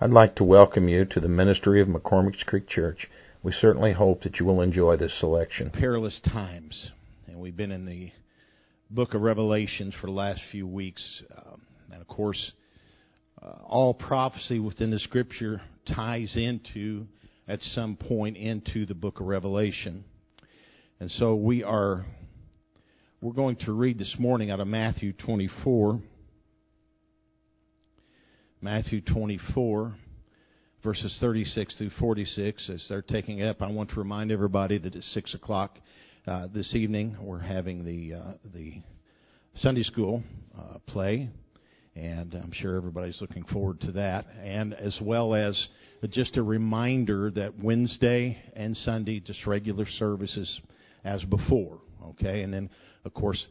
I'd like to welcome you to the ministry of McCormick's Creek Church. We certainly hope that you will enjoy this selection. Perilous times, and we've been in the book of Revelations for the last few weeks, um, and of course, uh, all prophecy within the Scripture ties into, at some point, into the book of Revelation, and so we are. We're going to read this morning out of Matthew 24. Matthew 24, verses 36 through 46. As they're taking up, I want to remind everybody that at 6 o'clock uh, this evening we're having the, uh, the Sunday school uh, play, and I'm sure everybody's looking forward to that. And as well as just a reminder that Wednesday and Sunday, just regular services as before. Okay, and then of course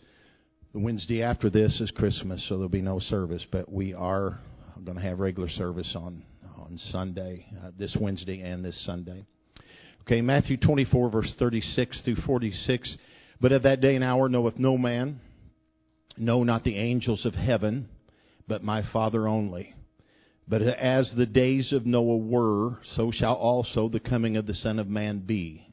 the Wednesday after this is Christmas, so there'll be no service, but we are I'm going to have regular service on on Sunday, uh, this Wednesday and this Sunday. Okay, Matthew 24, verse 36 through 46. But at that day and hour knoweth no man, no, not the angels of heaven, but my Father only. But as the days of Noah were, so shall also the coming of the Son of Man be.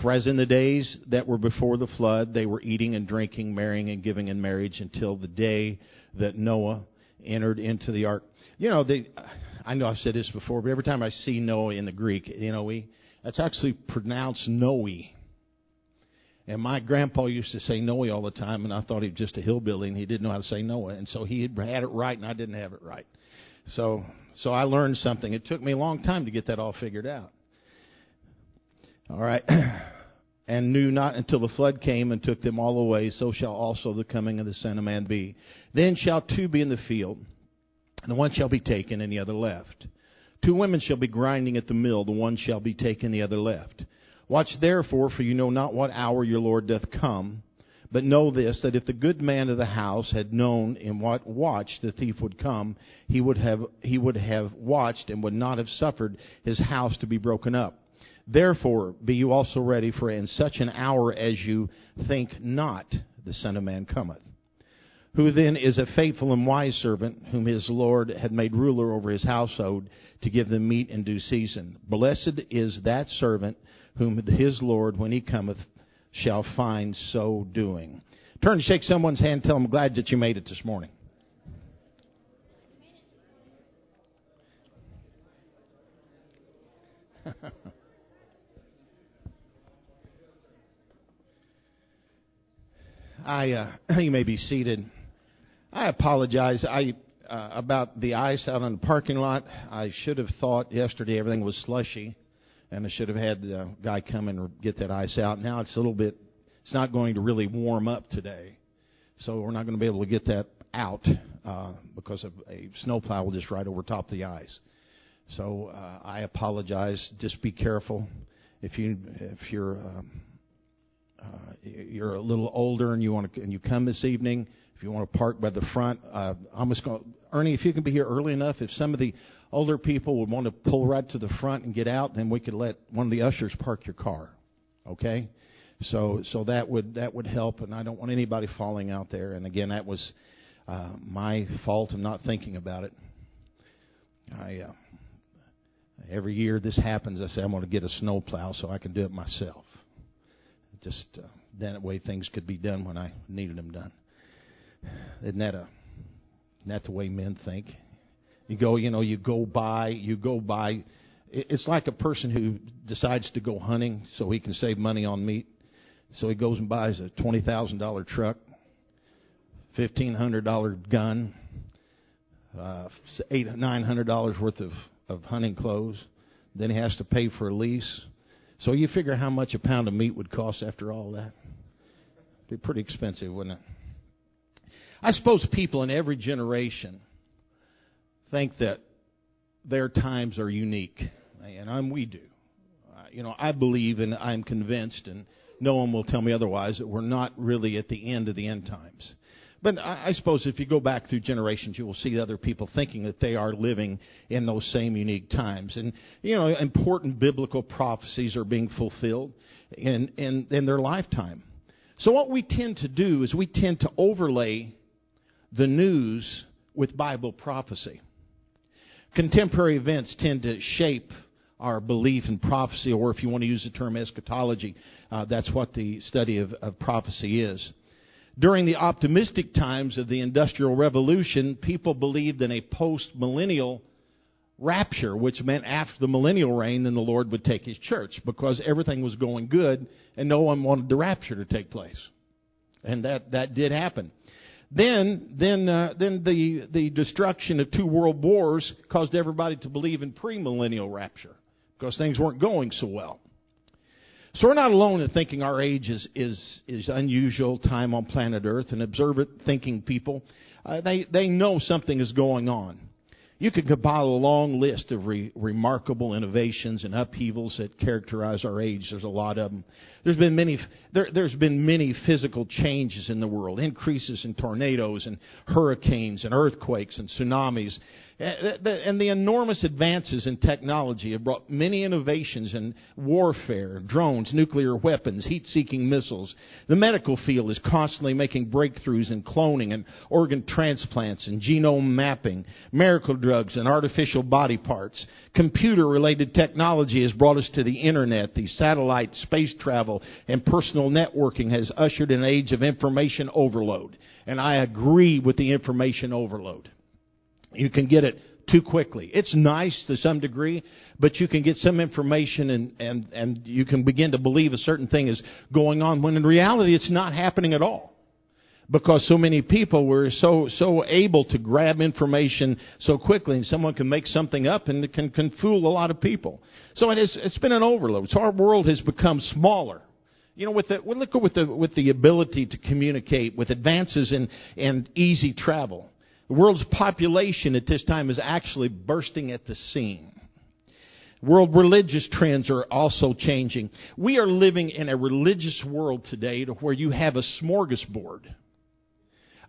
For as in the days that were before the flood, they were eating and drinking, marrying and giving in marriage until the day that Noah entered into the ark. You know, they, I know I've said this before, but every time I see Noah in the Greek, you know, we, that's actually pronounced Noe. And my grandpa used to say Noe all the time, and I thought he was just a hillbilly and he didn't know how to say Noah. And so he had it right, and I didn't have it right. So, so I learned something. It took me a long time to get that all figured out. All right. and knew not until the flood came and took them all away, so shall also the coming of the Son of Man be. Then shall two be in the field, and the one shall be taken, and the other left. Two women shall be grinding at the mill, the one shall be taken, the other left. Watch therefore, for you know not what hour your Lord doth come. But know this, that if the good man of the house had known in what watch the thief would come, he would have, he would have watched and would not have suffered his house to be broken up. Therefore, be you also ready, for in such an hour as you think not, the Son of Man cometh. Who then is a faithful and wise servant, whom his Lord had made ruler over his household, to give them meat in due season? Blessed is that servant whom his Lord, when he cometh, shall find so doing. Turn shake someone's hand, tell them, glad that you made it this morning. I uh, you may be seated. I apologize. I uh, about the ice out on the parking lot. I should have thought yesterday everything was slushy, and I should have had the guy come and get that ice out. Now it's a little bit. It's not going to really warm up today, so we're not going to be able to get that out uh, because of a snowplow will just right over top the ice. So uh, I apologize. Just be careful if you if you're. Um, uh, you're a little older and you want to and you come this evening, if you want to park by the front, uh, I'm just going. Ernie, if you can be here early enough, if some of the older people would want to pull right to the front and get out, then we could let one of the ushers park your car. Okay, so so that would that would help, and I don't want anybody falling out there. And again, that was uh, my fault of not thinking about it. I uh, every year this happens, I say I'm going to get a snowplow so I can do it myself just uh, that way things could be done when I needed them done. Isn't that a isn't that the way men think? You go, you know, you go by, you go by. It's like a person who decides to go hunting so he can save money on meat. So he goes and buys a twenty thousand dollar truck, fifteen hundred dollar gun, uh, eight nine hundred dollars worth of of hunting clothes. Then he has to pay for a lease so you figure how much a pound of meat would cost after all that? It'd be pretty expensive, wouldn't it? I suppose people in every generation think that their times are unique, and I'm, we do. Uh, you know, I believe and I'm convinced, and no one will tell me otherwise, that we're not really at the end of the end times. But I suppose if you go back through generations, you will see other people thinking that they are living in those same unique times. And, you know, important biblical prophecies are being fulfilled in, in, in their lifetime. So what we tend to do is we tend to overlay the news with Bible prophecy. contemporary events tend to shape our belief in prophecy, or if you want to use the term eschatology, uh, that's what the study of, of prophecy is. During the optimistic times of the Industrial Revolution, people believed in a post millennial rapture, which meant after the millennial reign, then the Lord would take his church because everything was going good and no one wanted the rapture to take place. And that, that did happen. Then, then, uh, then the, the destruction of two world wars caused everybody to believe in premillennial rapture because things weren't going so well. So we're not alone in thinking our age is, is, is unusual time on planet Earth and observant thinking people. Uh, they, they know something is going on. You could compile a long list of re- remarkable innovations and upheavals that characterize our age. There's a lot of them. There's been many. There, has been many physical changes in the world, increases in tornadoes and hurricanes and earthquakes and tsunamis, Eh, and the enormous advances in technology have brought many innovations in warfare, drones, nuclear weapons, heat seeking missiles. The medical field is constantly making breakthroughs in cloning and organ transplants and genome mapping, miracle drugs and artificial body parts. Computer related technology has brought us to the internet. The satellite, space travel, and personal networking has ushered an age of information overload. And I agree with the information overload. You can get it too quickly. It's nice to some degree, but you can get some information and, and, and you can begin to believe a certain thing is going on when in reality it's not happening at all. Because so many people were so so able to grab information so quickly, and someone can make something up and it can, can fool a lot of people. So it is, it's been an overload. So our world has become smaller. You know, with the, look with the, with the ability to communicate, with advances in, in easy travel. The world's population at this time is actually bursting at the seam. World religious trends are also changing. We are living in a religious world today to where you have a smorgasbord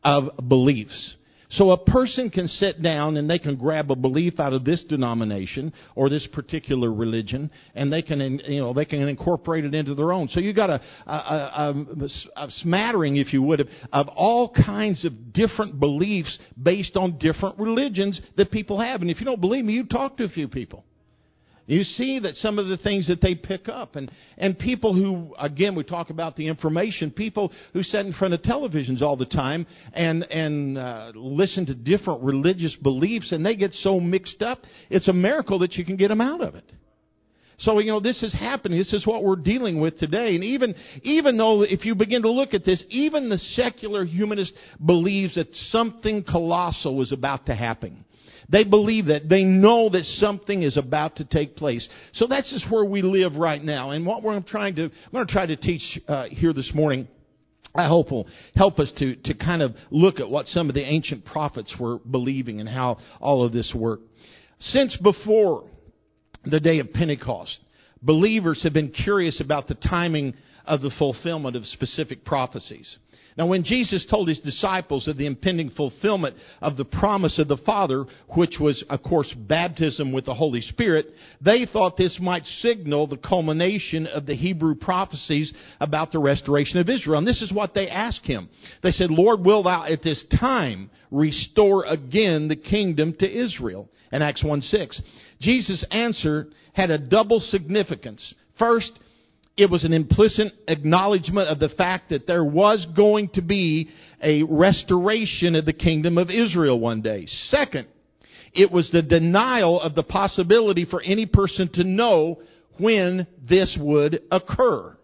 of beliefs. So a person can sit down and they can grab a belief out of this denomination or this particular religion, and they can, you know, they can incorporate it into their own. So you got a, a, a, a smattering, if you would, of, of all kinds of different beliefs based on different religions that people have. And if you don't believe me, you talk to a few people. You see that some of the things that they pick up, and, and people who, again, we talk about the information, people who sit in front of televisions all the time and, and uh, listen to different religious beliefs, and they get so mixed up, it's a miracle that you can get them out of it. So, you know, this is happening. This is what we're dealing with today. And even, even though, if you begin to look at this, even the secular humanist believes that something colossal is about to happen. They believe that. They know that something is about to take place. So that's just where we live right now. And what we're trying to, I'm going to try to teach uh, here this morning. I hope will help us to, to kind of look at what some of the ancient prophets were believing and how all of this worked. Since before the day of Pentecost, believers have been curious about the timing of the fulfillment of specific prophecies. Now, when Jesus told his disciples of the impending fulfillment of the promise of the Father, which was, of course, baptism with the Holy Spirit, they thought this might signal the culmination of the Hebrew prophecies about the restoration of Israel. And this is what they asked him. They said, Lord, will thou at this time restore again the kingdom to Israel? In Acts 1 6. Jesus' answer had a double significance. First, it was an implicit acknowledgement of the fact that there was going to be a restoration of the kingdom of Israel one day. Second, it was the denial of the possibility for any person to know when this would occur.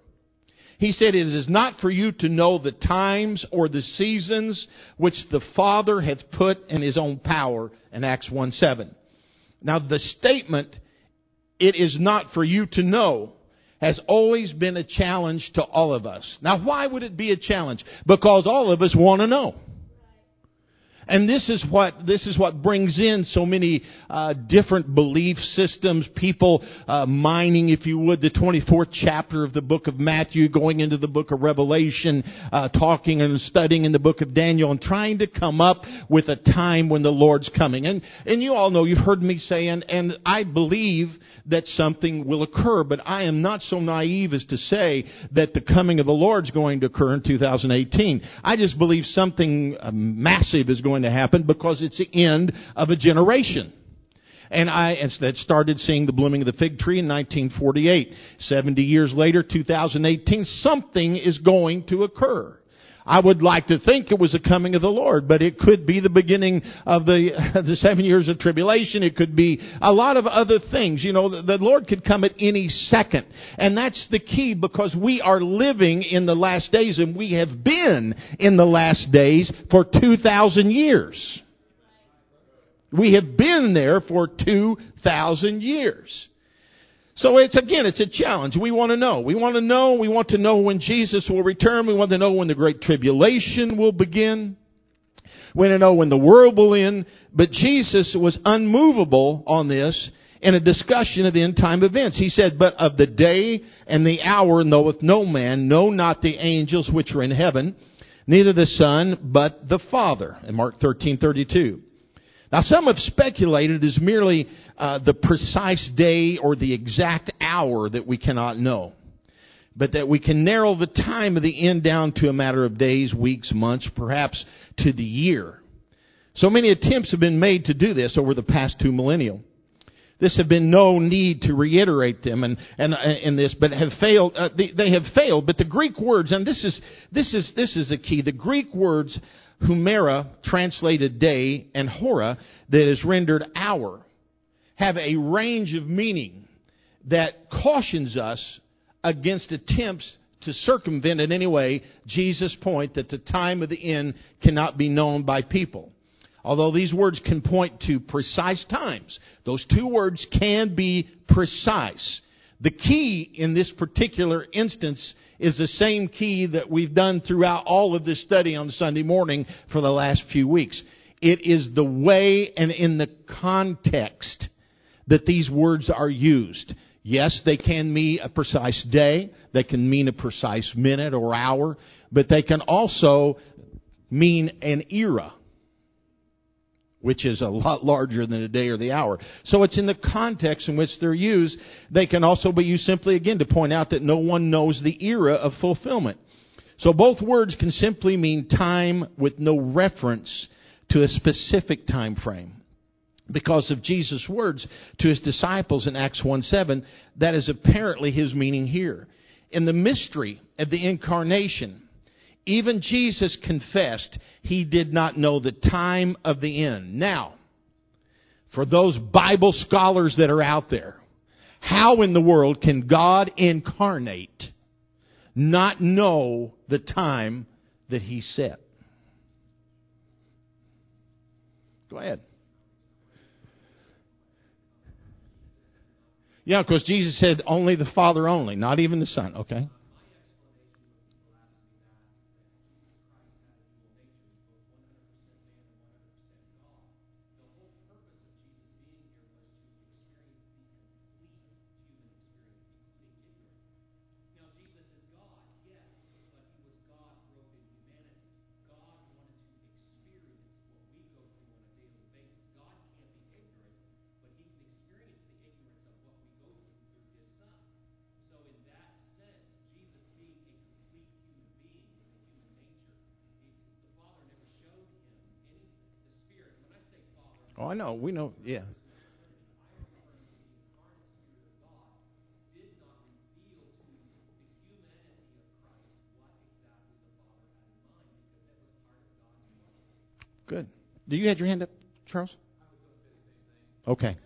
He said, It is not for you to know the times or the seasons which the Father hath put in his own power in Acts 1 7. Now, the statement, it is not for you to know, has always been a challenge to all of us. Now, why would it be a challenge? Because all of us want to know. And this is what this is what brings in so many uh, different belief systems. People uh, mining, if you would, the 24th chapter of the book of Matthew, going into the book of Revelation, uh, talking and studying in the book of Daniel, and trying to come up with a time when the Lord's coming. And and you all know you've heard me say, and and I believe that something will occur, but I am not so naive as to say that the coming of the Lord's going to occur in 2018. I just believe something uh, massive is going to happen because it's the end of a generation. And I that started seeing the blooming of the fig tree in 1948. 70 years later, 2018, something is going to occur. I would like to think it was the coming of the Lord, but it could be the beginning of the, the seven years of tribulation. It could be a lot of other things. You know, the, the Lord could come at any second. And that's the key because we are living in the last days and we have been in the last days for 2,000 years. We have been there for 2,000 years. So it's again, it's a challenge. We want to know. We want to know. We want to know when Jesus will return. We want to know when the great tribulation will begin. We want to know when the world will end. But Jesus was unmovable on this in a discussion of the end time events. He said, But of the day and the hour knoweth no man, know not the angels which are in heaven, neither the Son, but the Father. In Mark thirteen thirty two. Now, some have speculated as merely uh, the precise day or the exact hour that we cannot know, but that we can narrow the time of the end down to a matter of days, weeks, months, perhaps to the year. So many attempts have been made to do this over the past two millennia. This have been no need to reiterate them and, and, uh, in this, but have failed. Uh, they, they have failed. But the Greek words, and this is this is this is a key. The Greek words humera, translated day, and hora, that is rendered hour, have a range of meaning that cautions us against attempts to circumvent in any way Jesus' point that the time of the end cannot be known by people. Although these words can point to precise times, those two words can be precise. The key in this particular instance is the same key that we've done throughout all of this study on Sunday morning for the last few weeks. It is the way and in the context that these words are used. Yes, they can mean a precise day, they can mean a precise minute or hour, but they can also mean an era which is a lot larger than the day or the hour. So it's in the context in which they're used. They can also be used simply again to point out that no one knows the era of fulfillment. So both words can simply mean time with no reference to a specific time frame. Because of Jesus' words to his disciples in Acts 1 7, that is apparently his meaning here. In the mystery of the incarnation, even Jesus confessed he did not know the time of the end. Now, for those Bible scholars that are out there, how in the world can God incarnate not know the time that he set? Go ahead. Yeah, because Jesus said only the Father only, not even the Son, okay? I know. We know. Yeah. Good. Do you have your hand up, Charles? Okay.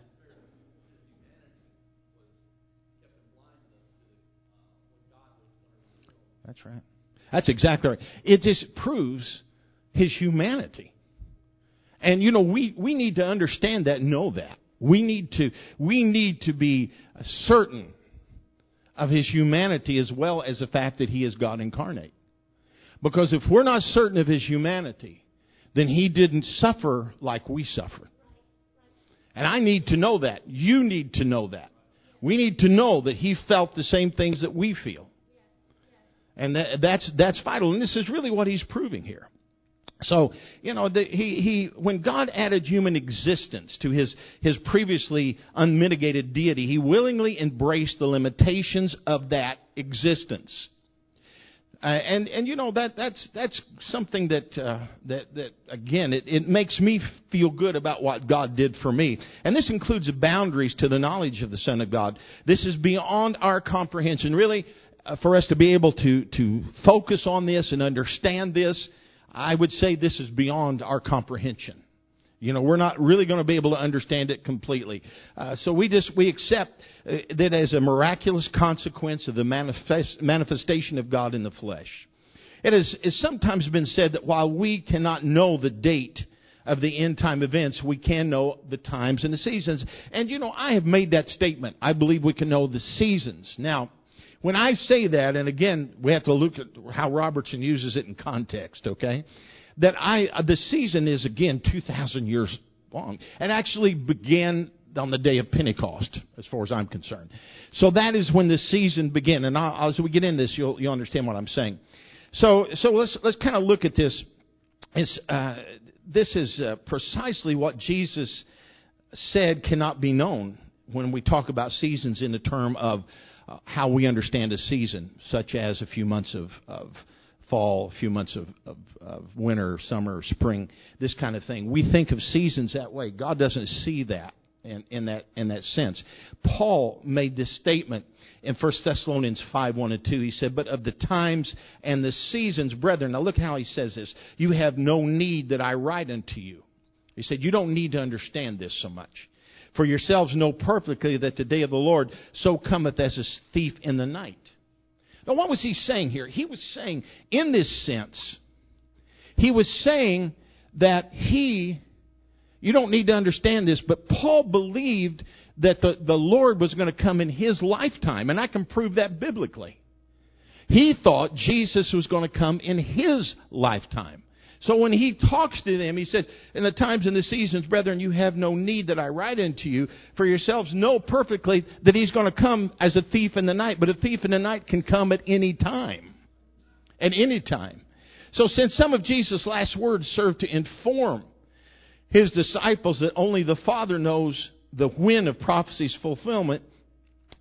That's right. That's exactly right. It just proves his humanity. And you know, we, we need to understand that, know that. We need to, we need to be certain of his humanity as well as the fact that he is God incarnate. Because if we're not certain of his humanity, then he didn't suffer like we suffer. And I need to know that. You need to know that. We need to know that he felt the same things that we feel. And that, that's, that's vital. And this is really what he's proving here. So, you know, the, he, he, when God added human existence to his, his previously unmitigated deity, he willingly embraced the limitations of that existence. Uh, and and you know that that's that's something that uh, that that again it, it makes me feel good about what God did for me, and this includes boundaries to the knowledge of the Son of God. This is beyond our comprehension. Really, uh, for us to be able to to focus on this and understand this, I would say this is beyond our comprehension. You know, we're not really going to be able to understand it completely. Uh, so we just we accept uh, that as a miraculous consequence of the manifest, manifestation of God in the flesh. It has it's sometimes been said that while we cannot know the date of the end time events, we can know the times and the seasons. And you know, I have made that statement. I believe we can know the seasons. Now, when I say that, and again, we have to look at how Robertson uses it in context, okay? that I, uh, the season is again 2,000 years long and actually began on the day of Pentecost, as far as I'm concerned. So that is when the season began. And I'll, as we get into this, you'll, you'll understand what I'm saying. So, so let's, let's kind of look at this. Uh, this is uh, precisely what Jesus said cannot be known when we talk about seasons in the term of uh, how we understand a season, such as a few months of, of fall, a few months of, of, of winter, summer, spring, this kind of thing. We think of seasons that way. God doesn't see that in, in that in that sense. Paul made this statement in 1 Thessalonians 5, 1 and 2. He said, But of the times and the seasons, brethren, now look how he says this. You have no need that I write unto you. He said, You don't need to understand this so much. For yourselves know perfectly that the day of the Lord so cometh as a thief in the night. Now, what was he saying here? He was saying, in this sense, he was saying that he, you don't need to understand this, but Paul believed that the, the Lord was going to come in his lifetime, and I can prove that biblically. He thought Jesus was going to come in his lifetime. So when he talks to them, he says, In the times and the seasons, brethren, you have no need that I write unto you. For yourselves know perfectly that he's going to come as a thief in the night. But a thief in the night can come at any time. At any time. So since some of Jesus' last words serve to inform his disciples that only the Father knows the when of prophecy's fulfillment,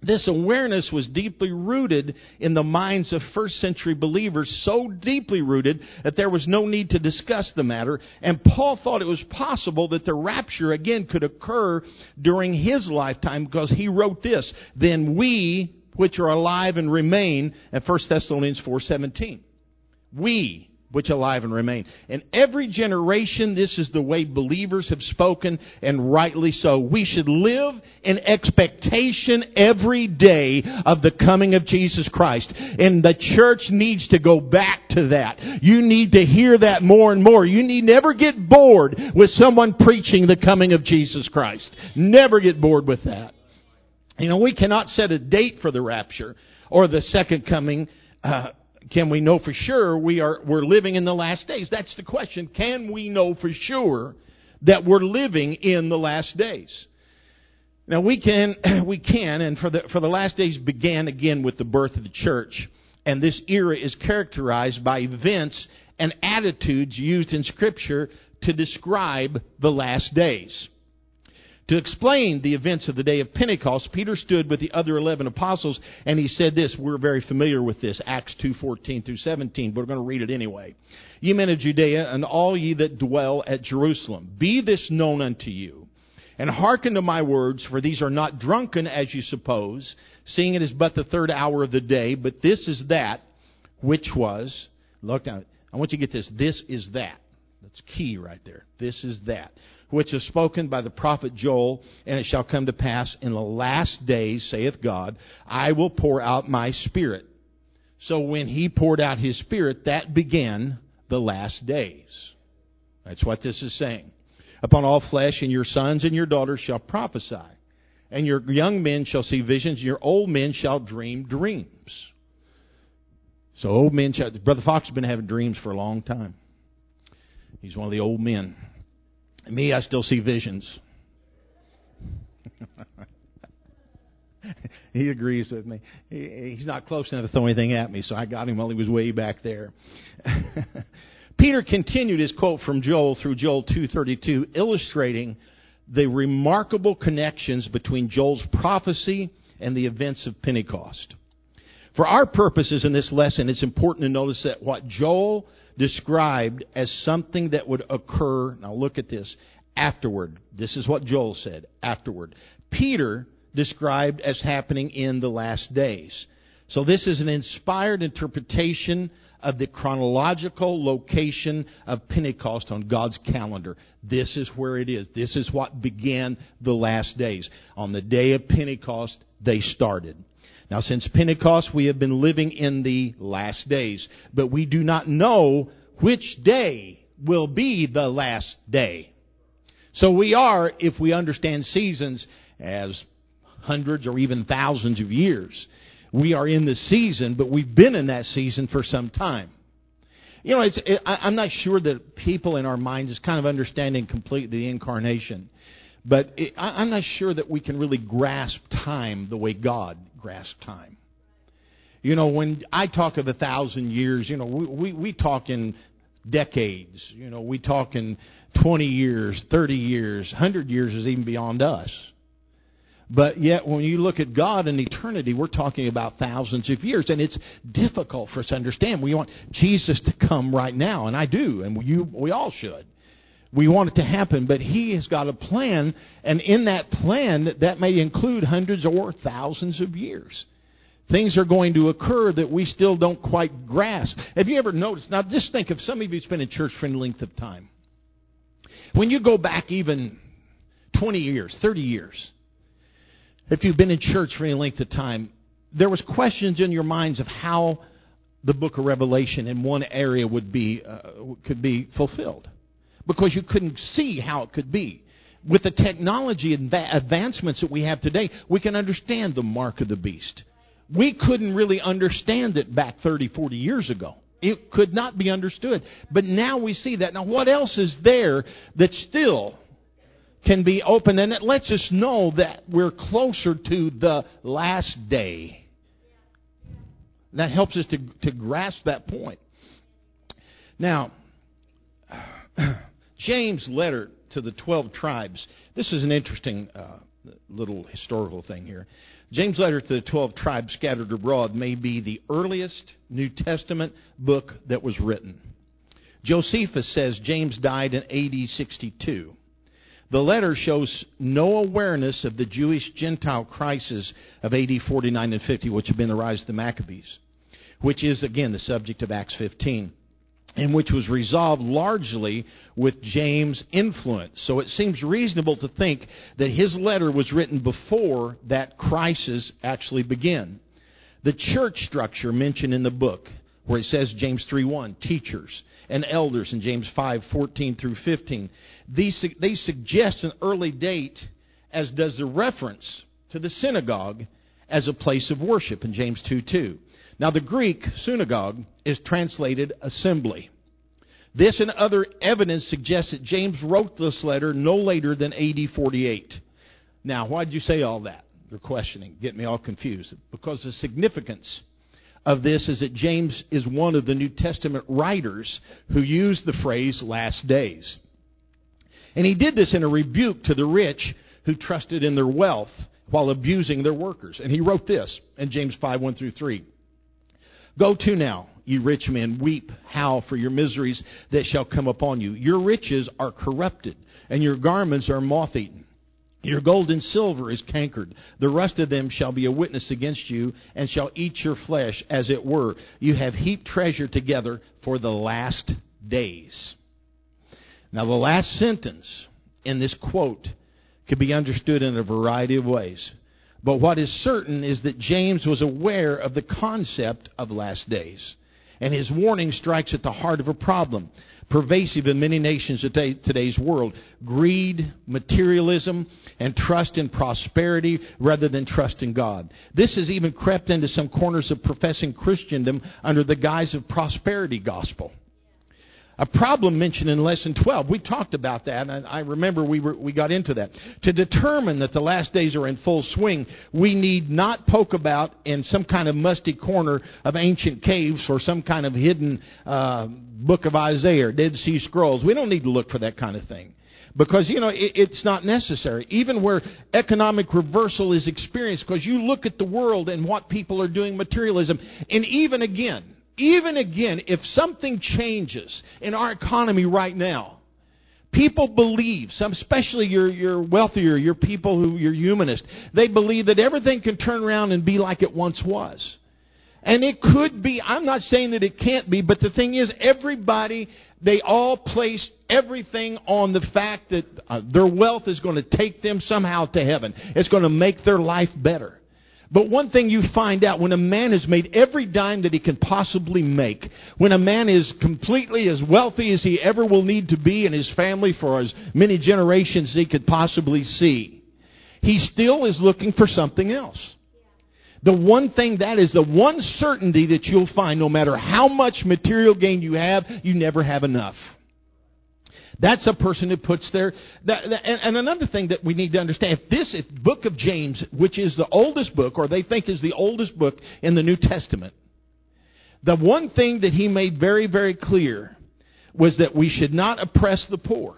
this awareness was deeply rooted in the minds of first century believers, so deeply rooted that there was no need to discuss the matter. And Paul thought it was possible that the rapture again could occur during his lifetime because he wrote this, then we which are alive and remain at 1 Thessalonians 4:17. We which alive and remain. In every generation, this is the way believers have spoken, and rightly so. We should live in expectation every day of the coming of Jesus Christ. And the church needs to go back to that. You need to hear that more and more. You need never get bored with someone preaching the coming of Jesus Christ. Never get bored with that. You know, we cannot set a date for the rapture or the second coming. Uh, can we know for sure we are we're living in the last days? That's the question. Can we know for sure that we're living in the last days? Now we can we can and for the for the last days began again with the birth of the church. And this era is characterized by events and attitudes used in scripture to describe the last days. To explain the events of the day of Pentecost, Peter stood with the other 11 apostles and he said this. We're very familiar with this, Acts 2:14 through 17, but we're going to read it anyway. Ye men of Judea and all ye that dwell at Jerusalem, be this known unto you, and hearken to my words, for these are not drunken as you suppose, seeing it is but the third hour of the day, but this is that which was, look down, I want you to get this, this is that. That's key right there. This is that which is spoken by the prophet Joel, and it shall come to pass in the last days, saith God, I will pour out my spirit. So when he poured out his spirit, that began the last days. That's what this is saying. Upon all flesh, and your sons and your daughters shall prophesy, and your young men shall see visions, and your old men shall dream dreams. So old men shall, Brother Fox has been having dreams for a long time. He's one of the old men. Me, I still see visions. he agrees with me. He, he's not close enough to throw anything at me, so I got him while he was way back there. Peter continued his quote from Joel through Joel 2:32, illustrating the remarkable connections between Joel's prophecy and the events of Pentecost. For our purposes in this lesson, it's important to notice that what Joel described as something that would occur, now look at this, afterward. This is what Joel said, afterward. Peter described as happening in the last days. So this is an inspired interpretation of the chronological location of Pentecost on God's calendar. This is where it is. This is what began the last days. On the day of Pentecost, they started. Now, since Pentecost, we have been living in the last days, but we do not know which day will be the last day. So we are, if we understand seasons as hundreds or even thousands of years, we are in the season, but we've been in that season for some time. You know, it, I, I'm not sure that people in our minds is kind of understanding completely the incarnation. But it, I, I'm not sure that we can really grasp time the way God grasps time. You know, when I talk of a thousand years, you know, we, we, we talk in decades. You know, we talk in 20 years, 30 years, 100 years is even beyond us. But yet, when you look at God and eternity, we're talking about thousands of years, and it's difficult for us to understand. We want Jesus to come right now, and I do, and you, we all should. We want it to happen, but He has got a plan, and in that plan, that may include hundreds or thousands of years. Things are going to occur that we still don't quite grasp. Have you ever noticed? Now, just think of some of you have been in church for any length of time. When you go back even 20 years, 30 years, if you've been in church for any length of time, there was questions in your minds of how the book of Revelation in one area would be uh, could be fulfilled because you couldn't see how it could be. With the technology and advancements that we have today, we can understand the mark of the beast. We couldn't really understand it back 30, 40 years ago. It could not be understood. But now we see that. Now, what else is there that still can be open? And it lets us know that we're closer to the last day. That helps us to, to grasp that point. Now, James' letter to the 12 tribes, this is an interesting uh, little historical thing here. James' letter to the 12 tribes scattered abroad may be the earliest New Testament book that was written. Josephus says James died in AD 62. The letter shows no awareness of the Jewish Gentile crisis of AD 49 and 50, which had been the rise of the Maccabees, which is, again, the subject of Acts 15 and which was resolved largely with James' influence. So it seems reasonable to think that his letter was written before that crisis actually began. The church structure mentioned in the book, where it says James 3:1, teachers and elders in James 5:14 through 15, these they suggest an early date, as does the reference to the synagogue as a place of worship in James 2:2. Now, the Greek synagogue is translated assembly. This and other evidence suggests that James wrote this letter no later than AD 48. Now, why did you say all that? You're questioning, get me all confused. Because the significance of this is that James is one of the New Testament writers who used the phrase last days. And he did this in a rebuke to the rich who trusted in their wealth while abusing their workers. And he wrote this in James 5 1 through 3. Go to now, ye rich men, weep, howl for your miseries that shall come upon you. Your riches are corrupted, and your garments are moth eaten. Your gold and silver is cankered. The rust of them shall be a witness against you, and shall eat your flesh, as it were. You have heaped treasure together for the last days. Now, the last sentence in this quote could be understood in a variety of ways. But what is certain is that James was aware of the concept of last days. And his warning strikes at the heart of a problem pervasive in many nations of today's world greed, materialism, and trust in prosperity rather than trust in God. This has even crept into some corners of professing Christendom under the guise of prosperity gospel a problem mentioned in lesson 12. We talked about that, and I remember we, were, we got into that. To determine that the last days are in full swing, we need not poke about in some kind of musty corner of ancient caves or some kind of hidden uh, book of Isaiah, or Dead Sea Scrolls. We don't need to look for that kind of thing. because you know it, it's not necessary even where economic reversal is experienced because you look at the world and what people are doing materialism and even again even again if something changes in our economy right now people believe some especially your your wealthier your people who you're humanist, they believe that everything can turn around and be like it once was and it could be, I'm not saying that it can't be, but the thing is, everybody, they all place everything on the fact that uh, their wealth is going to take them somehow to heaven. It's going to make their life better. But one thing you find out when a man has made every dime that he can possibly make, when a man is completely as wealthy as he ever will need to be in his family for as many generations as he could possibly see, he still is looking for something else. The one thing that is the one certainty that you'll find no matter how much material gain you have, you never have enough. That's a person who puts their. That, and, and, another thing that we need to understand: if this if book of James, which is the oldest book, or they think is the oldest book in the New Testament, the one thing that he made very, very clear was that we should not oppress the poor.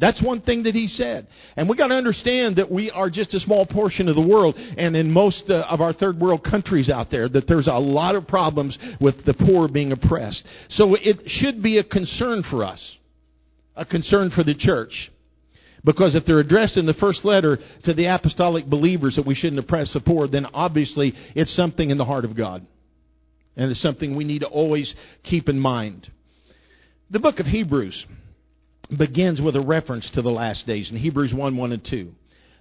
That's one thing that he said. And we got to understand that we are just a small portion of the world and in most uh, of our third world countries out there that there's a lot of problems with the poor being oppressed. So it should be a concern for us. A concern for the church. Because if they're addressed in the first letter to the apostolic believers that we shouldn't oppress the poor, then obviously it's something in the heart of God. And it's something we need to always keep in mind. The book of Hebrews begins with a reference to the last days in Hebrews 1 1 and 2.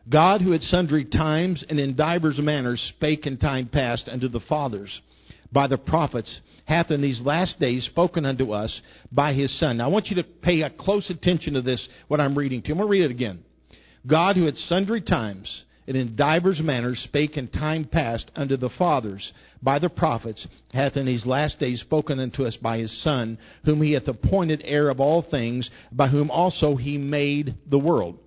God, who at sundry times and in divers manners spake in time past unto the fathers by the prophets, hath in these last days spoken unto us by his Son. Now I want you to pay a close attention to this, what I'm reading to you. I'm going to read it again. God, who at sundry times and in divers manners spake in time past unto the fathers by the prophets, hath in these last days spoken unto us by his Son, whom he hath appointed heir of all things, by whom also he made the world.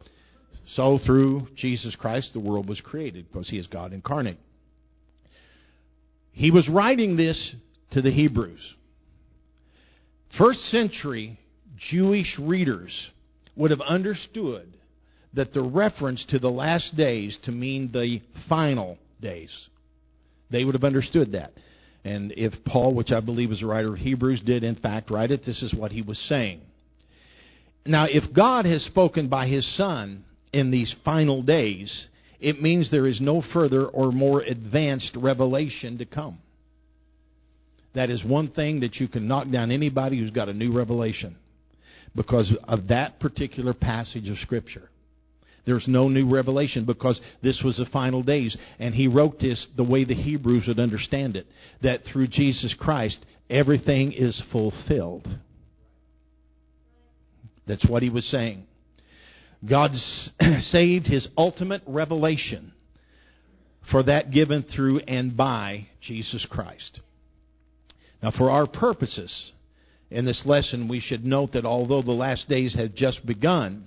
So through Jesus Christ the world was created, because he is God incarnate. He was writing this to the Hebrews. First century Jewish readers would have understood that the reference to the last days to mean the final days. They would have understood that. And if Paul, which I believe is the writer of Hebrews, did in fact write it, this is what he was saying. Now, if God has spoken by his Son in these final days, it means there is no further or more advanced revelation to come. That is one thing that you can knock down anybody who's got a new revelation because of that particular passage of Scripture. There's no new revelation because this was the final days. And he wrote this the way the Hebrews would understand it that through Jesus Christ, everything is fulfilled. That's what he was saying. God saved his ultimate revelation for that given through and by Jesus Christ. Now, for our purposes in this lesson, we should note that although the last days have just begun,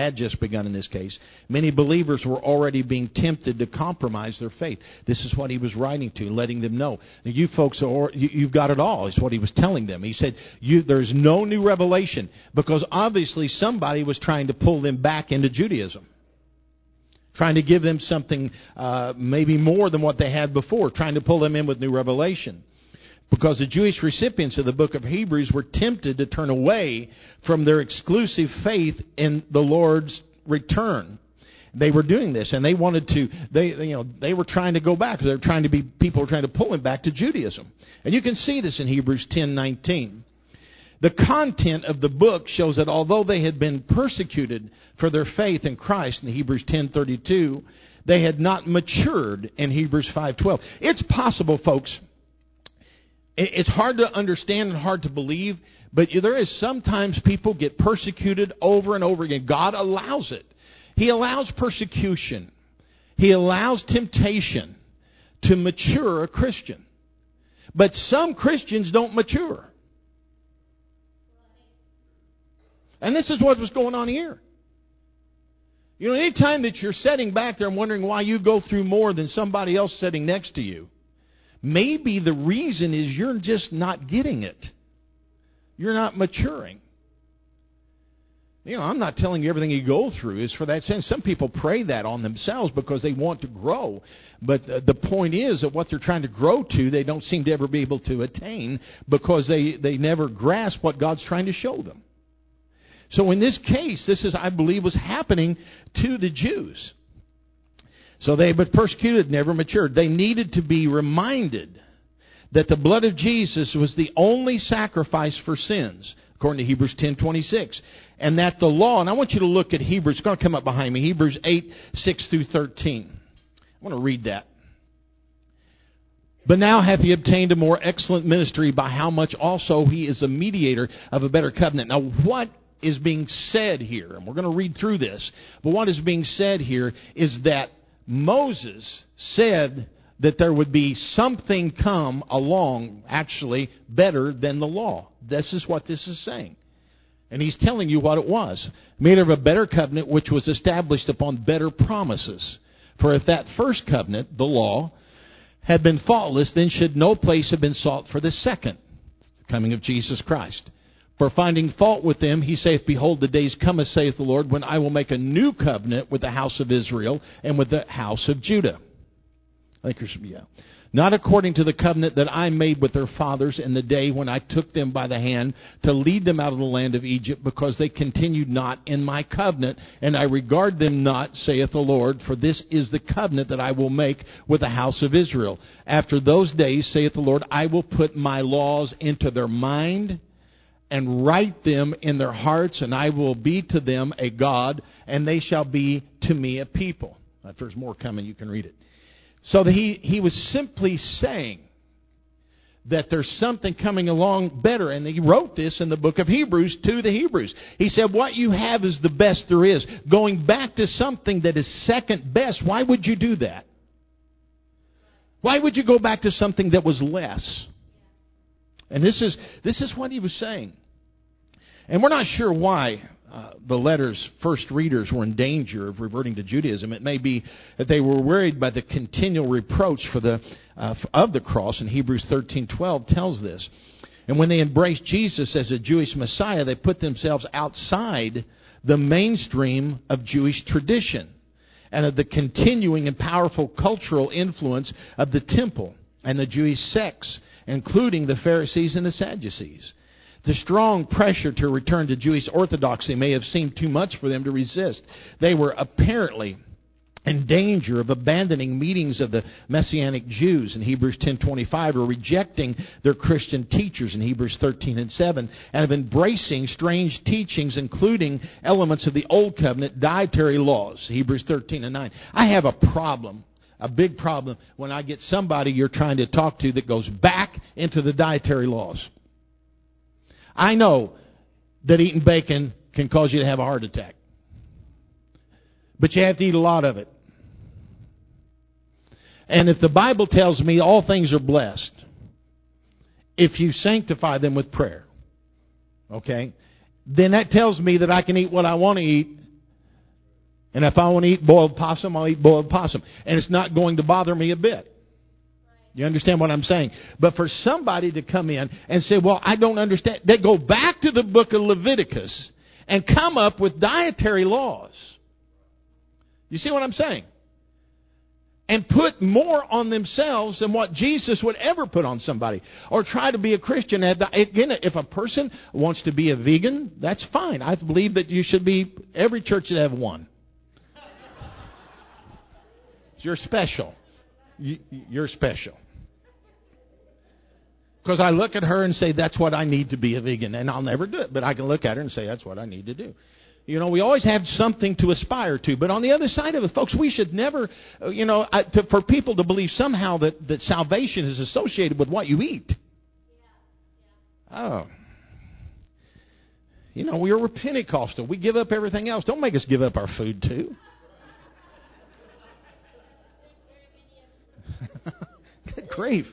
had just begun in this case. Many believers were already being tempted to compromise their faith. This is what he was writing to, letting them know. Now, you folks, are, you, have got it all, is what he was telling them. He said, There's no new revelation, because obviously somebody was trying to pull them back into Judaism. Trying to give them something uh, maybe more than what they had before, trying to pull them in with new revelation because the Jewish recipients of the book of Hebrews were tempted to turn away from their exclusive faith in the Lord's return. They were doing this, and they wanted to. They, you know, they were trying to go back. They were trying to be. People were trying to pull them back to Judaism, and you can see this in Hebrews ten nineteen. The content of the book shows that although they had been persecuted for their faith in Christ in Hebrews 10:32, they had not matured in Hebrews 5:12. It's possible, folks, it's hard to understand and hard to believe, but there is sometimes people get persecuted over and over again. God allows it. He allows persecution. He allows temptation to mature a Christian. But some Christians don't mature. And this is what was going on here. You know, anytime that you're sitting back there and wondering why you go through more than somebody else sitting next to you, Maybe the reason is you're just not getting it. You're not maturing. You know, I'm not telling you everything you go through is for that sense. Some people pray that on themselves because they want to grow. But uh, the point is that what they're trying to grow to, they don't seem to ever be able to attain because they, they never grasp what God's trying to show them. So in this case, this is, I believe, was happening to the Jews. So they but persecuted, never matured. They needed to be reminded that the blood of Jesus was the only sacrifice for sins, according to Hebrews 10:26, and that the law. And I want you to look at Hebrews. It's going to come up behind me. Hebrews 8 6 through 13. I want to read that. But now hath he obtained a more excellent ministry by how much also he is a mediator of a better covenant. Now, what is being said here, and we're going to read through this, but what is being said here is that Moses said that there would be something come along, actually, better than the law. This is what this is saying. And he's telling you what it was. Made of a better covenant which was established upon better promises. For if that first covenant, the law, had been faultless, then should no place have been sought for the second, the coming of Jesus Christ. For finding fault with them, he saith, Behold, the days cometh, saith the Lord, when I will make a new covenant with the house of Israel and with the house of Judah. I think there's, yeah. Not according to the covenant that I made with their fathers in the day when I took them by the hand to lead them out of the land of Egypt, because they continued not in my covenant, and I regard them not, saith the Lord, for this is the covenant that I will make with the house of Israel. After those days, saith the Lord, I will put my laws into their mind and write them in their hearts, and I will be to them a God, and they shall be to me a people. If there's more coming, you can read it. So he, he was simply saying that there's something coming along better. And he wrote this in the book of Hebrews to the Hebrews. He said, What you have is the best there is. Going back to something that is second best, why would you do that? Why would you go back to something that was less? And this is, this is what he was saying. And we're not sure why uh, the letter's first readers were in danger of reverting to Judaism. It may be that they were worried by the continual reproach for the, uh, of the cross, and Hebrews 13:12 tells this. And when they embraced Jesus as a Jewish Messiah, they put themselves outside the mainstream of Jewish tradition and of the continuing and powerful cultural influence of the temple and the Jewish sects, including the Pharisees and the Sadducees. The strong pressure to return to Jewish orthodoxy may have seemed too much for them to resist. They were apparently in danger of abandoning meetings of the messianic Jews in Hebrews 10:25 or rejecting their Christian teachers in Hebrews 13 and 7 and of embracing strange teachings including elements of the old covenant dietary laws Hebrews 13 and 9 I have a problem a big problem when I get somebody you're trying to talk to that goes back into the dietary laws I know that eating bacon can cause you to have a heart attack. But you have to eat a lot of it. And if the Bible tells me all things are blessed, if you sanctify them with prayer, okay, then that tells me that I can eat what I want to eat. And if I want to eat boiled possum, I'll eat boiled possum. And it's not going to bother me a bit. You understand what I'm saying? But for somebody to come in and say, well, I don't understand. They go back to the book of Leviticus and come up with dietary laws. You see what I'm saying? And put more on themselves than what Jesus would ever put on somebody. Or try to be a Christian. Again, if a person wants to be a vegan, that's fine. I believe that you should be, every church should have one. You're special you're special. Because I look at her and say, that's what I need to be a vegan. And I'll never do it, but I can look at her and say, that's what I need to do. You know, we always have something to aspire to. But on the other side of it, folks, we should never, uh, you know, to, for people to believe somehow that, that salvation is associated with what you eat. Oh. You know, we are Pentecostal. We give up everything else. Don't make us give up our food, too. Good grief.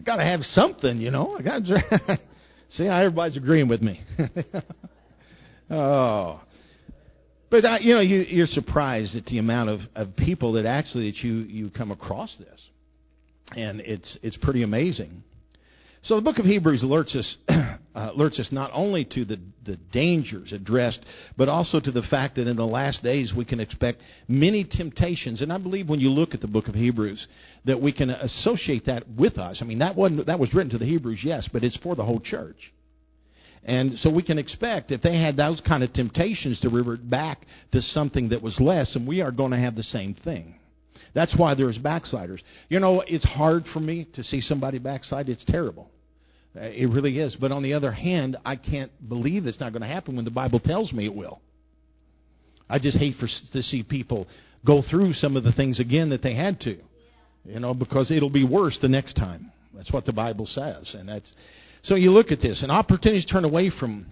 I got to have something, you know. I got to see how everybody's agreeing with me. oh, but uh, you know, you, you're surprised at the amount of, of people that actually that you you come across this, and it's it's pretty amazing. So the book of Hebrews alerts us uh, alerts us not only to the, the dangers addressed, but also to the fact that in the last days we can expect many temptations. And I believe when you look at the book of Hebrews, that we can associate that with us. I mean, that wasn't that was written to the Hebrews, yes, but it's for the whole church. And so we can expect if they had those kind of temptations to revert back to something that was less, and we are going to have the same thing. That's why there's backsliders. You know, it's hard for me to see somebody backslide. It's terrible. Uh, it really is. But on the other hand, I can't believe it's not going to happen when the Bible tells me it will. I just hate for to see people go through some of the things again that they had to. You know, because it'll be worse the next time. That's what the Bible says. And that's so you look at this, and opportunities turn away from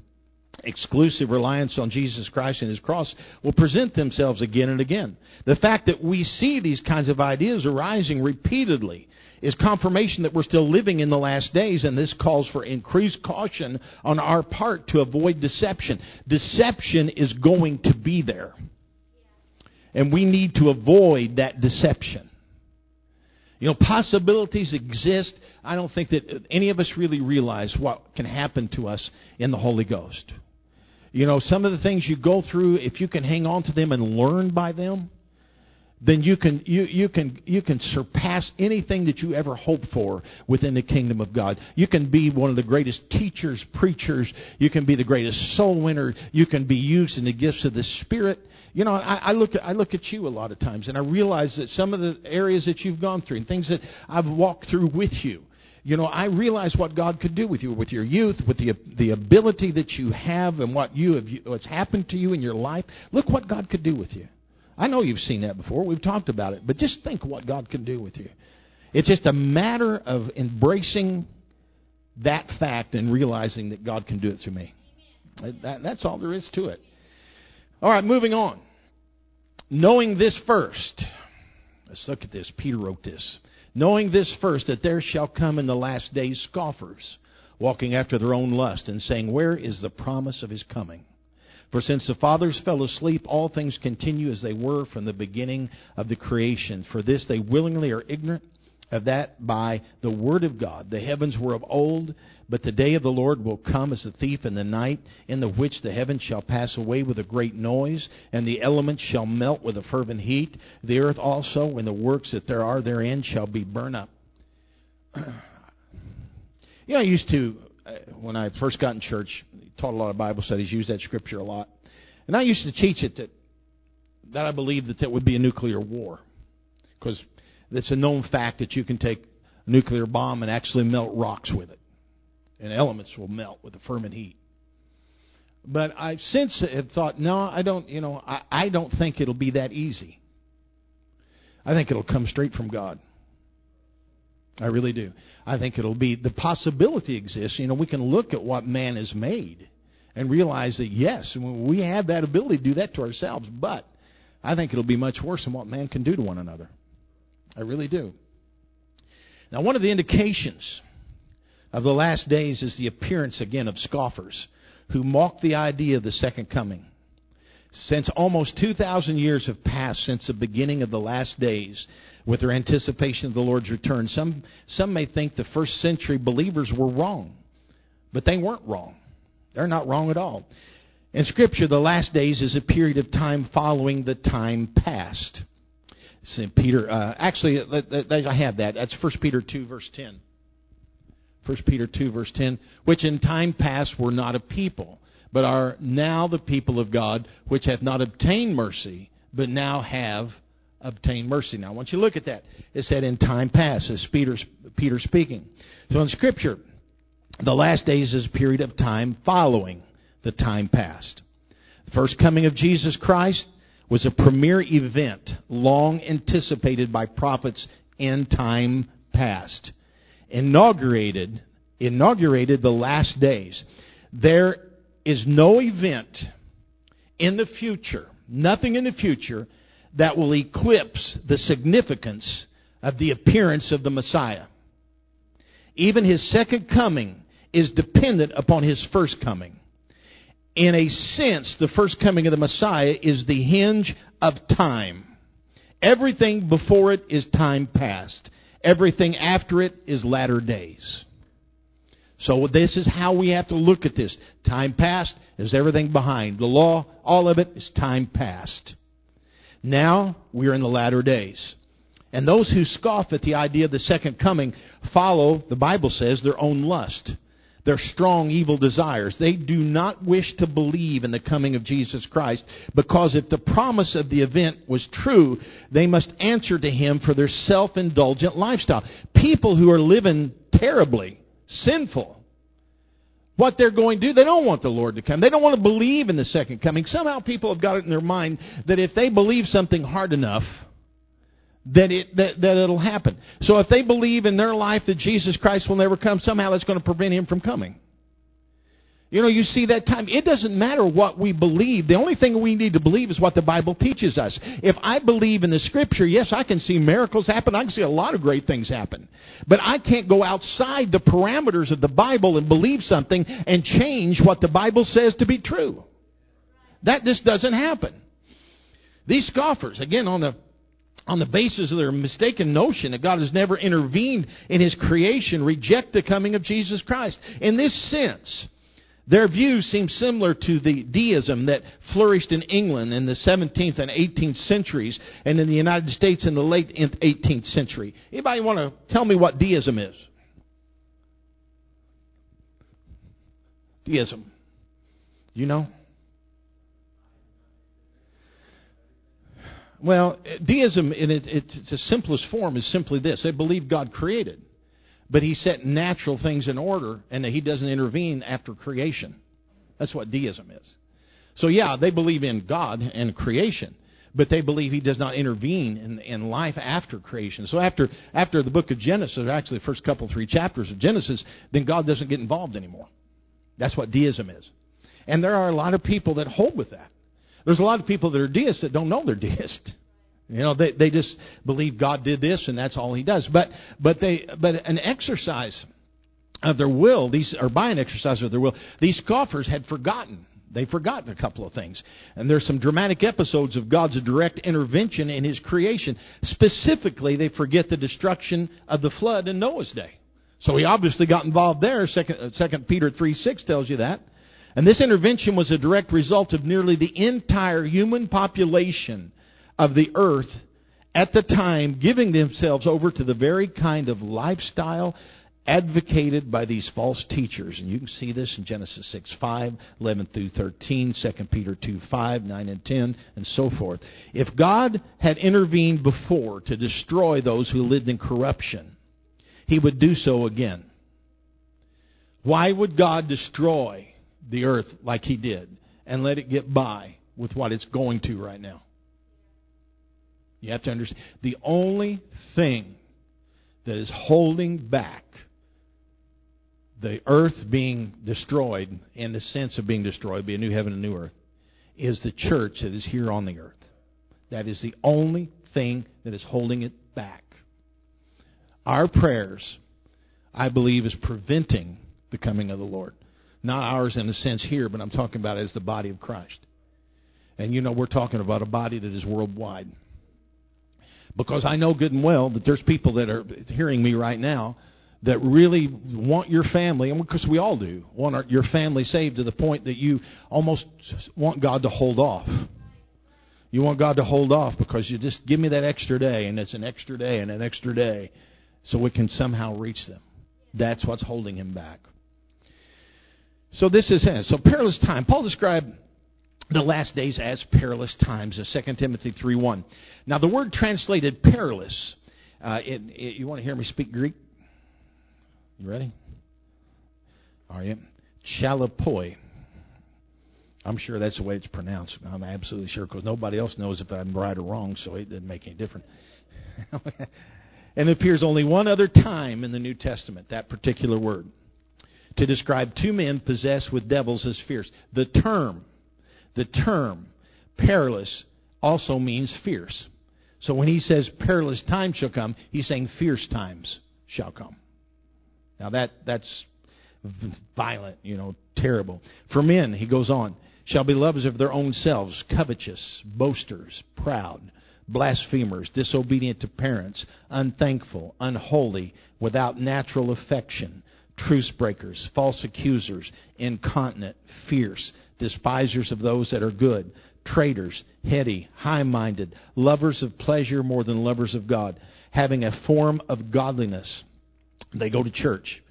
exclusive reliance on Jesus Christ and His cross will present themselves again and again. The fact that we see these kinds of ideas arising repeatedly is confirmation that we're still living in the last days, and this calls for increased caution on our part to avoid deception. Deception is going to be there, and we need to avoid that deception. You know, possibilities exist. I don't think that any of us really realize what can happen to us in the Holy Ghost. You know, some of the things you go through, if you can hang on to them and learn by them, then you can you, you can you can surpass anything that you ever hoped for within the kingdom of God. You can be one of the greatest teachers, preachers. You can be the greatest soul winner. You can be used in the gifts of the Spirit. You know, I, I look at I look at you a lot of times, and I realize that some of the areas that you've gone through and things that I've walked through with you you know, I realize what God could do with you, with your youth, with the the ability that you have, and what you have, what's happened to you in your life. Look what God could do with you. I know you've seen that before. We've talked about it, but just think what God can do with you. It's just a matter of embracing that fact and realizing that God can do it through me. That, that's all there is to it. All right, moving on. Knowing this first. Let's look at this. Peter wrote this. Knowing this first, that there shall come in the last days scoffers, walking after their own lust, and saying, Where is the promise of his coming? For since the fathers fell asleep, all things continue as they were from the beginning of the creation. For this they willingly are ignorant of that by the word of God. The heavens were of old, but the day of the Lord will come as a thief in the night, in the which the heavens shall pass away with a great noise, and the elements shall melt with a fervent heat. The earth also, and the works that there are therein, shall be burned up. you know, I used to, uh, when I first got in church, taught a lot of Bible studies, used that scripture a lot. And I used to teach it that, that I believed that there would be a nuclear war. Because it's a known fact that you can take a nuclear bomb and actually melt rocks with it. And elements will melt with the fervent heat. But I've since have thought, no, I don't, you know, I, I don't think it'll be that easy. I think it'll come straight from God. I really do. I think it'll be the possibility exists. You know, we can look at what man has made and realize that yes, we have that ability to do that to ourselves, but I think it'll be much worse than what man can do to one another. I really do. Now, one of the indications of the last days is the appearance again of scoffers who mock the idea of the second coming. Since almost 2,000 years have passed since the beginning of the last days with their anticipation of the Lord's return, some, some may think the first century believers were wrong, but they weren't wrong. They're not wrong at all. In Scripture, the last days is a period of time following the time past. St. Peter, uh, actually, I have that. That's 1 Peter 2, verse 10. 1 Peter 2, verse 10, which in time past were not a people, but are now the people of God, which have not obtained mercy, but now have obtained mercy. Now, I want you to look at that. It said in time past, as Peter, Peter speaking. So in Scripture, the last days is a period of time following the time past. The first coming of Jesus Christ was a premier event long anticipated by prophets in time past. Inaugurated, inaugurated the last days. There is no event in the future, nothing in the future, that will eclipse the significance of the appearance of the Messiah. Even his second coming is dependent upon his first coming in a sense, the first coming of the Messiah is the hinge of time. Everything before it is time past. Everything after it is latter days. So this is how we have to look at this. Time past is everything behind. The law, all of it is time past. Now we are in the latter days. And those who scoff at the idea of the second coming follow, the Bible says, their own lust, their strong evil desires. They do not wish to believe in the coming of Jesus Christ because if the promise of the event was true, they must answer to Him for their self indulgent lifestyle. People who are living terribly, sinful, what they're going to do. They don't want the Lord to come. They don't want to believe in the second coming. Somehow people have got it in their mind that if they believe something hard enough, that it that, that it'll happen. So if they believe in their life that Jesus Christ will never come, somehow that's going to prevent him from coming. You know, you see that time. It doesn't matter what we believe. The only thing we need to believe is what the Bible teaches us. If I believe in the Scripture, yes, I can see miracles happen. I can see a lot of great things happen. But I can't go outside the parameters of the Bible and believe something and change what the Bible says to be true. That just doesn't happen. These scoffers, again, on the on the basis of their mistaken notion that God has never intervened in His creation, reject the coming of Jesus Christ. In this sense, their views seem similar to the deism that flourished in England in the 17th and 18th centuries and in the United States in the late 18th century. Anybody want to tell me what deism is? Deism. You know? Well, deism in it, its simplest form is simply this: they believe God created, but He set natural things in order, and that He doesn't intervene after creation. That's what deism is. So yeah, they believe in God and creation, but they believe He does not intervene in, in life after creation. So after after the book of Genesis, actually the first couple three chapters of Genesis, then God doesn't get involved anymore. That's what deism is, and there are a lot of people that hold with that. There's a lot of people that are deists that don't know they're deists. You know, they they just believe God did this and that's all He does. But but they but an exercise of their will, these or by an exercise of their will, these scoffers had forgotten. They've forgotten a couple of things. And there's some dramatic episodes of God's direct intervention in His creation. Specifically, they forget the destruction of the flood in Noah's day. So He obviously got involved there. Second, uh, Second Peter 3 6 tells you that. And this intervention was a direct result of nearly the entire human population of the earth at the time giving themselves over to the very kind of lifestyle advocated by these false teachers. And you can see this in Genesis 6 5, 11 through 13, 2 Peter 2 5, 9 and 10, and so forth. If God had intervened before to destroy those who lived in corruption, he would do so again. Why would God destroy the earth like he did and let it get by with what it's going to right now. You have to understand the only thing that is holding back the earth being destroyed in the sense of being destroyed, be a new heaven and a new earth, is the church that is here on the earth. That is the only thing that is holding it back. Our prayers, I believe, is preventing the coming of the Lord. Not ours in a sense here, but I'm talking about as the body of Christ. And you know, we're talking about a body that is worldwide. Because I know good and well that there's people that are hearing me right now that really want your family, and because we all do, want our, your family saved to the point that you almost want God to hold off. You want God to hold off because you just give me that extra day, and it's an extra day and an extra day, so we can somehow reach them. That's what's holding him back. So this is it. So perilous time. Paul described the last days as perilous times, as 2 Timothy 3.1. Now the word translated perilous, uh, it, it, you want to hear me speak Greek? You ready? Are you? Chalapoi. I'm sure that's the way it's pronounced. I'm absolutely sure because nobody else knows if I'm right or wrong, so it doesn't make any difference. and it appears only one other time in the New Testament, that particular word to describe two men possessed with devils as fierce. The term, the term perilous also means fierce. So when he says perilous times shall come, he's saying fierce times shall come. Now that that's violent, you know, terrible. For men, he goes on, shall be lovers of their own selves, covetous, boasters, proud, blasphemers, disobedient to parents, unthankful, unholy, without natural affection truce breakers, false accusers, incontinent, fierce, despisers of those that are good, traitors, heady, high minded, lovers of pleasure more than lovers of God, having a form of godliness. They go to church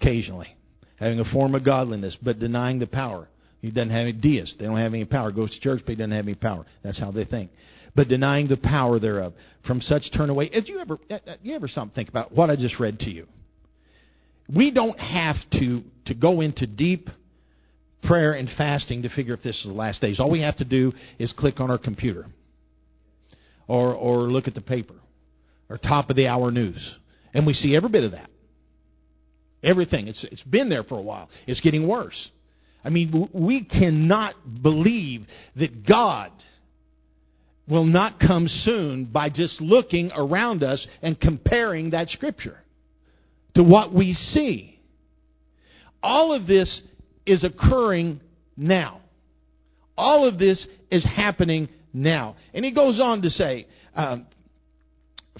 occasionally, having a form of godliness, but denying the power. He doesn't have any deist. They don't have any power. Goes to church, but he doesn't have any power. That's how they think. But denying the power thereof. From such turn away. Did you ever, uh, uh, you ever stop think about what I just read to you? We don't have to, to go into deep prayer and fasting to figure if this is the last days. All we have to do is click on our computer or, or look at the paper or top of the hour news. And we see every bit of that. Everything. It's, it's been there for a while. It's getting worse. I mean, we cannot believe that God will not come soon by just looking around us and comparing that scripture to what we see. All of this is occurring now. All of this is happening now. And he goes on to say, um,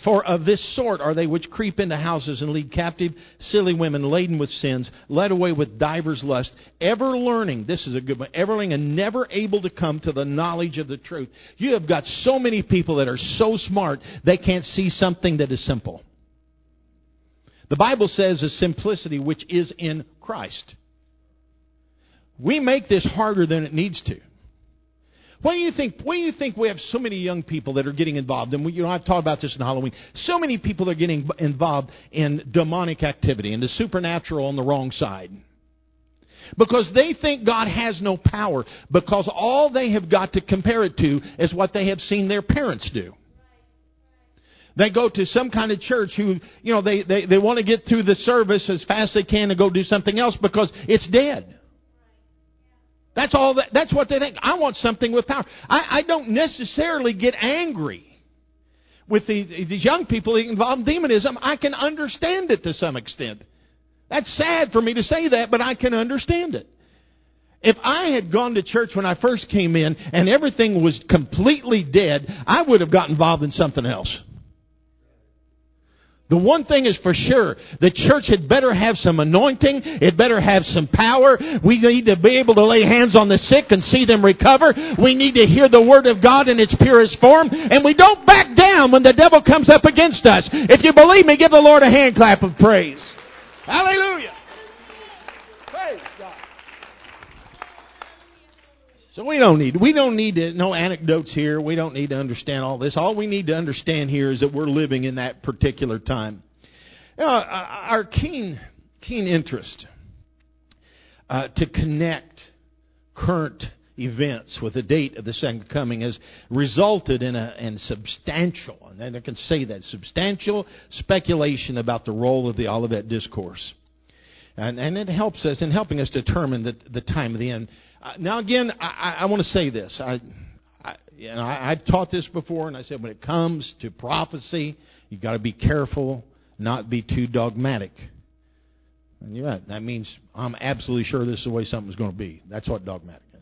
for of this sort are they which creep into houses and lead captive silly women laden with sins, led away with divers lusts, ever learning, this is a good one, ever learning and never able to come to the knowledge of the truth. You have got so many people that are so smart they can't see something that is simple. The Bible says a simplicity which is in Christ. We make this harder than it needs to. Why do you think? Why do you think we have so many young people that are getting involved? And we, you know, I've talked about this in Halloween. So many people are getting involved in demonic activity and the supernatural on the wrong side because they think God has no power because all they have got to compare it to is what they have seen their parents do. They go to some kind of church who, you know, they, they, they want to get through the service as fast as they can and go do something else because it's dead. That's all that, that's what they think. I want something with power. I, I don't necessarily get angry with these, these young people involved in demonism. I can understand it to some extent. That's sad for me to say that, but I can understand it. If I had gone to church when I first came in and everything was completely dead, I would have got involved in something else. The one thing is for sure, the church had better have some anointing. It better have some power. We need to be able to lay hands on the sick and see them recover. We need to hear the Word of God in its purest form. And we don't back down when the devil comes up against us. If you believe me, give the Lord a hand clap of praise. Hallelujah. Praise God. So we don't need we don't need to, no anecdotes here. We don't need to understand all this. All we need to understand here is that we're living in that particular time. Know, our keen keen interest uh, to connect current events with the date of the second coming has resulted in a in substantial, and I can say that substantial speculation about the role of the Olivet discourse. And, and it helps us in helping us determine the, the time of the end. Uh, now, again, I, I want to say this. I, I, you know, I, I've taught this before, and I said when it comes to prophecy, you've got to be careful, not be too dogmatic. And you're right. That means I'm absolutely sure this is the way something's going to be. That's what dogmatic is.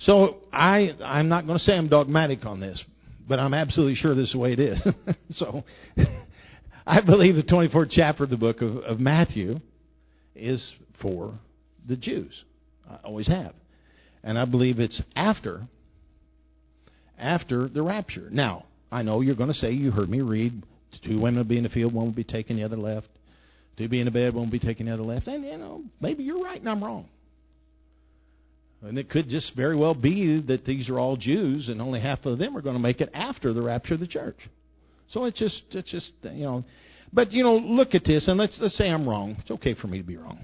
So I, I'm not going to say I'm dogmatic on this, but I'm absolutely sure this is the way it is. so I believe the 24th chapter of the book of, of Matthew is for the Jews. I always have. And I believe it's after after the rapture. Now, I know you're going to say you heard me read two women will be in the field, one will be taken, the other left. Two be in the bed, one will be taken, the other left. And you know, maybe you're right and I'm wrong. And it could just very well be that these are all Jews and only half of them are going to make it after the rapture of the church. So it's just it's just you know but you know, look at this and let's let's say I'm wrong. It's okay for me to be wrong.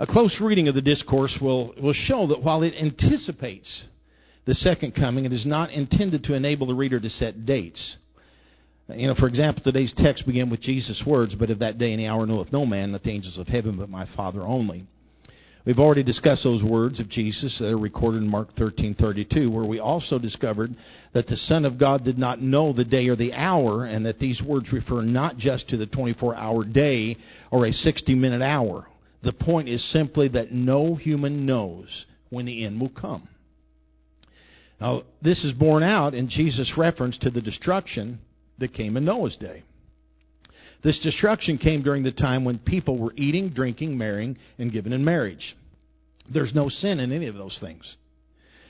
A close reading of the discourse will, will show that while it anticipates the second coming, it is not intended to enable the reader to set dates. You know, for example, today's text began with Jesus' words, But of that day and the hour knoweth no man, not the angels of heaven, but my Father only. We've already discussed those words of Jesus that are recorded in Mark 13:32, where we also discovered that the Son of God did not know the day or the hour, and that these words refer not just to the 24-hour day or a 60-minute hour. The point is simply that no human knows when the end will come. Now, this is borne out in Jesus' reference to the destruction that came in Noah's day. This destruction came during the time when people were eating, drinking, marrying, and giving in marriage. There's no sin in any of those things.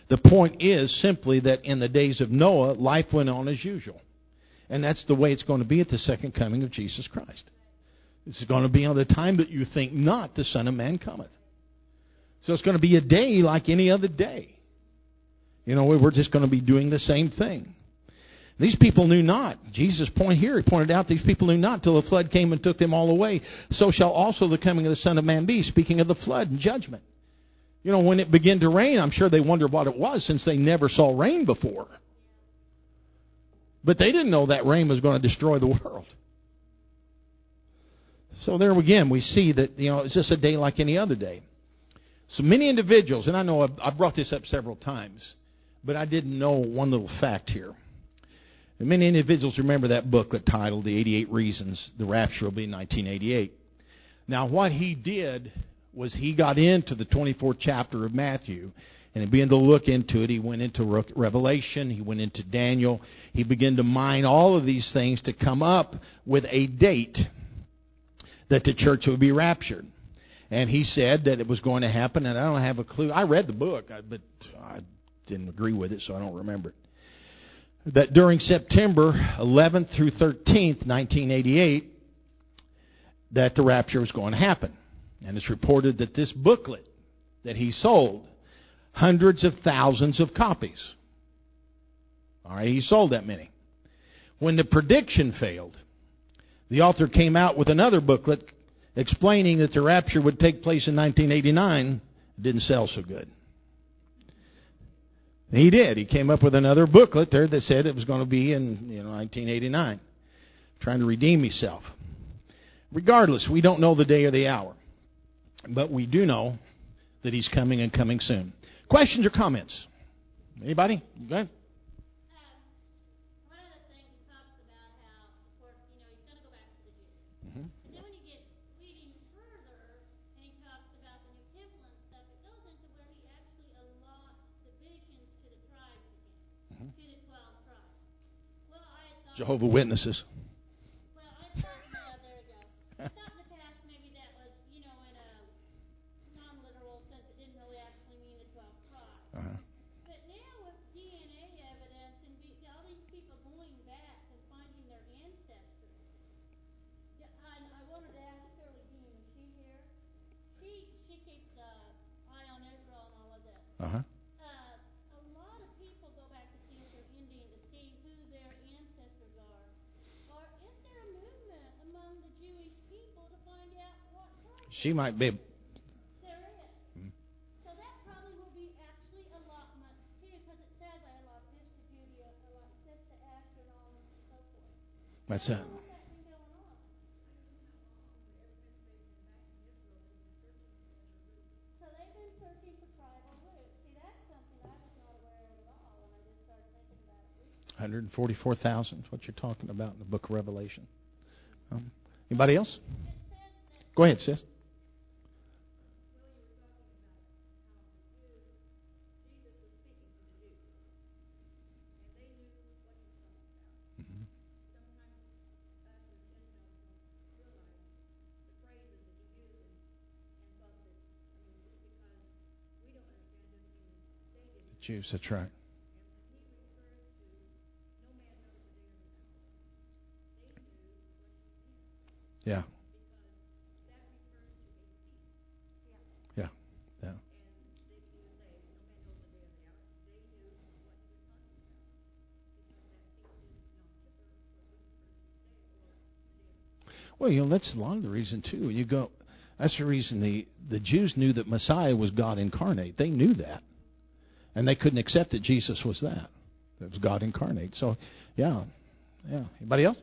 The point is simply that in the days of Noah, life went on as usual. And that's the way it's going to be at the second coming of Jesus Christ. Is going to be on the time that you think not, the Son of Man cometh. So it's going to be a day like any other day. You know, we're just going to be doing the same thing. These people knew not. Jesus' point here, he pointed out these people knew not till the flood came and took them all away. So shall also the coming of the Son of Man be, speaking of the flood and judgment. You know, when it began to rain, I'm sure they wondered what it was since they never saw rain before. But they didn't know that rain was going to destroy the world. So there again, we see that, you know, it's just a day like any other day. So many individuals, and I know I've, I've brought this up several times, but I didn't know one little fact here. And many individuals remember that booklet titled The 88 Reasons the Rapture Will Be in 1988. Now, what he did was he got into the 24th chapter of Matthew and began to look into it. He went into Revelation, he went into Daniel. He began to mine all of these things to come up with a date that the church would be raptured. And he said that it was going to happen, and I don't have a clue. I read the book, but I didn't agree with it, so I don't remember it that during September 11th through 13th, 1988, that the rapture was going to happen. And it's reported that this booklet that he sold, hundreds of thousands of copies. All right, he sold that many. When the prediction failed, the author came out with another booklet explaining that the rapture would take place in 1989. It didn't sell so good. He did. He came up with another booklet there that said it was going to be in you know 1989, trying to redeem himself. Regardless, we don't know the day or the hour, but we do know that he's coming and coming soon. Questions or comments? Anybody? Go Jehovah Witnesses. Well, I thought, yeah, there we go. I thought in the past maybe that was, you know, in a non-literal sense, it didn't really actually mean the 12 tribes. Uh-huh. But now with DNA evidence and be, all these people going back and finding their ancestors, yeah, I, I wanted to ask Shirley Dean, is she here? She she keeps uh, eye on Israel and all of this. Uh huh. She might be. That's it. Hundred and forty-four thousand what you're talking about in the Book of Revelation. Um, anybody else? Go ahead, sis. Jews. That's right. Yeah. Yeah. Yeah. Well, you know, that's a lot of the reason too. You go that's the reason the, the Jews knew that Messiah was God incarnate. They knew that. And they couldn't accept that Jesus was that. It was God incarnate. So, yeah. Yeah. Anybody else?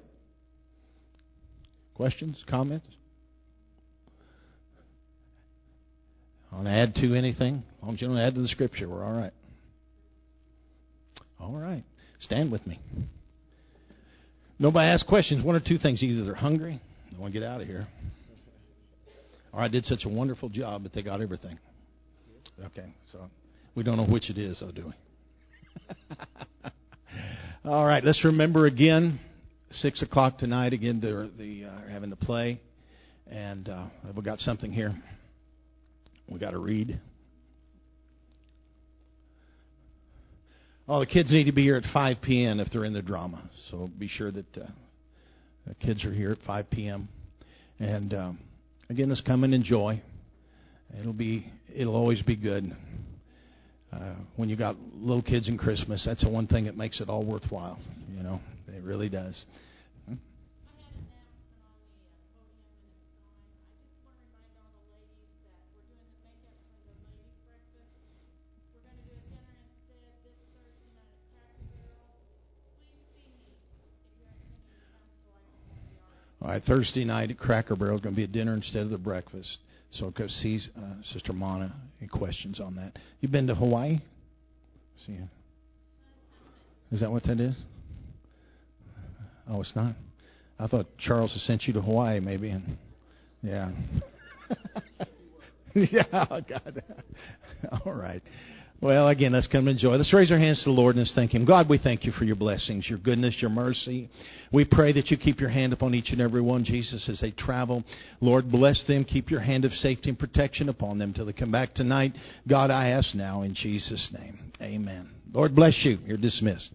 Questions? Comments? Want to add to anything? As long as you don't add to the scripture, we're all right. All right. Stand with me. Nobody asked questions. One or two things. Either they're hungry, they want to get out of here, or I did such a wonderful job that they got everything. Okay, so we don't know which it is, though, do we? All right, let's remember again Six o'clock tonight again. They're the uh, having to play, and uh, we got something here. We got to read. Oh, the kids need to be here at 5 p.m. if they're in the drama. So be sure that uh, the kids are here at 5 p.m. And um, again, let's come and enjoy. It'll be it'll always be good. Uh, when you got little kids in Christmas, that's the one thing that makes it all worthwhile. You know, it really does. All right, Thursday night at Cracker Barrel is going to be a dinner instead of the breakfast. So go see uh, Sister Mana. Any questions on that? You been to Hawaii? See, is that what that is? Oh, it's not. I thought Charles has sent you to Hawaii, maybe, and yeah, yeah. God. All right. Well, again, let's come and enjoy. Let's raise our hands to the Lord and let's thank Him. God, we thank you for your blessings, your goodness, your mercy. We pray that you keep your hand upon each and every one, Jesus, as they travel. Lord, bless them. Keep your hand of safety and protection upon them till they come back tonight. God, I ask now in Jesus' name. Amen. Lord bless you. You're dismissed.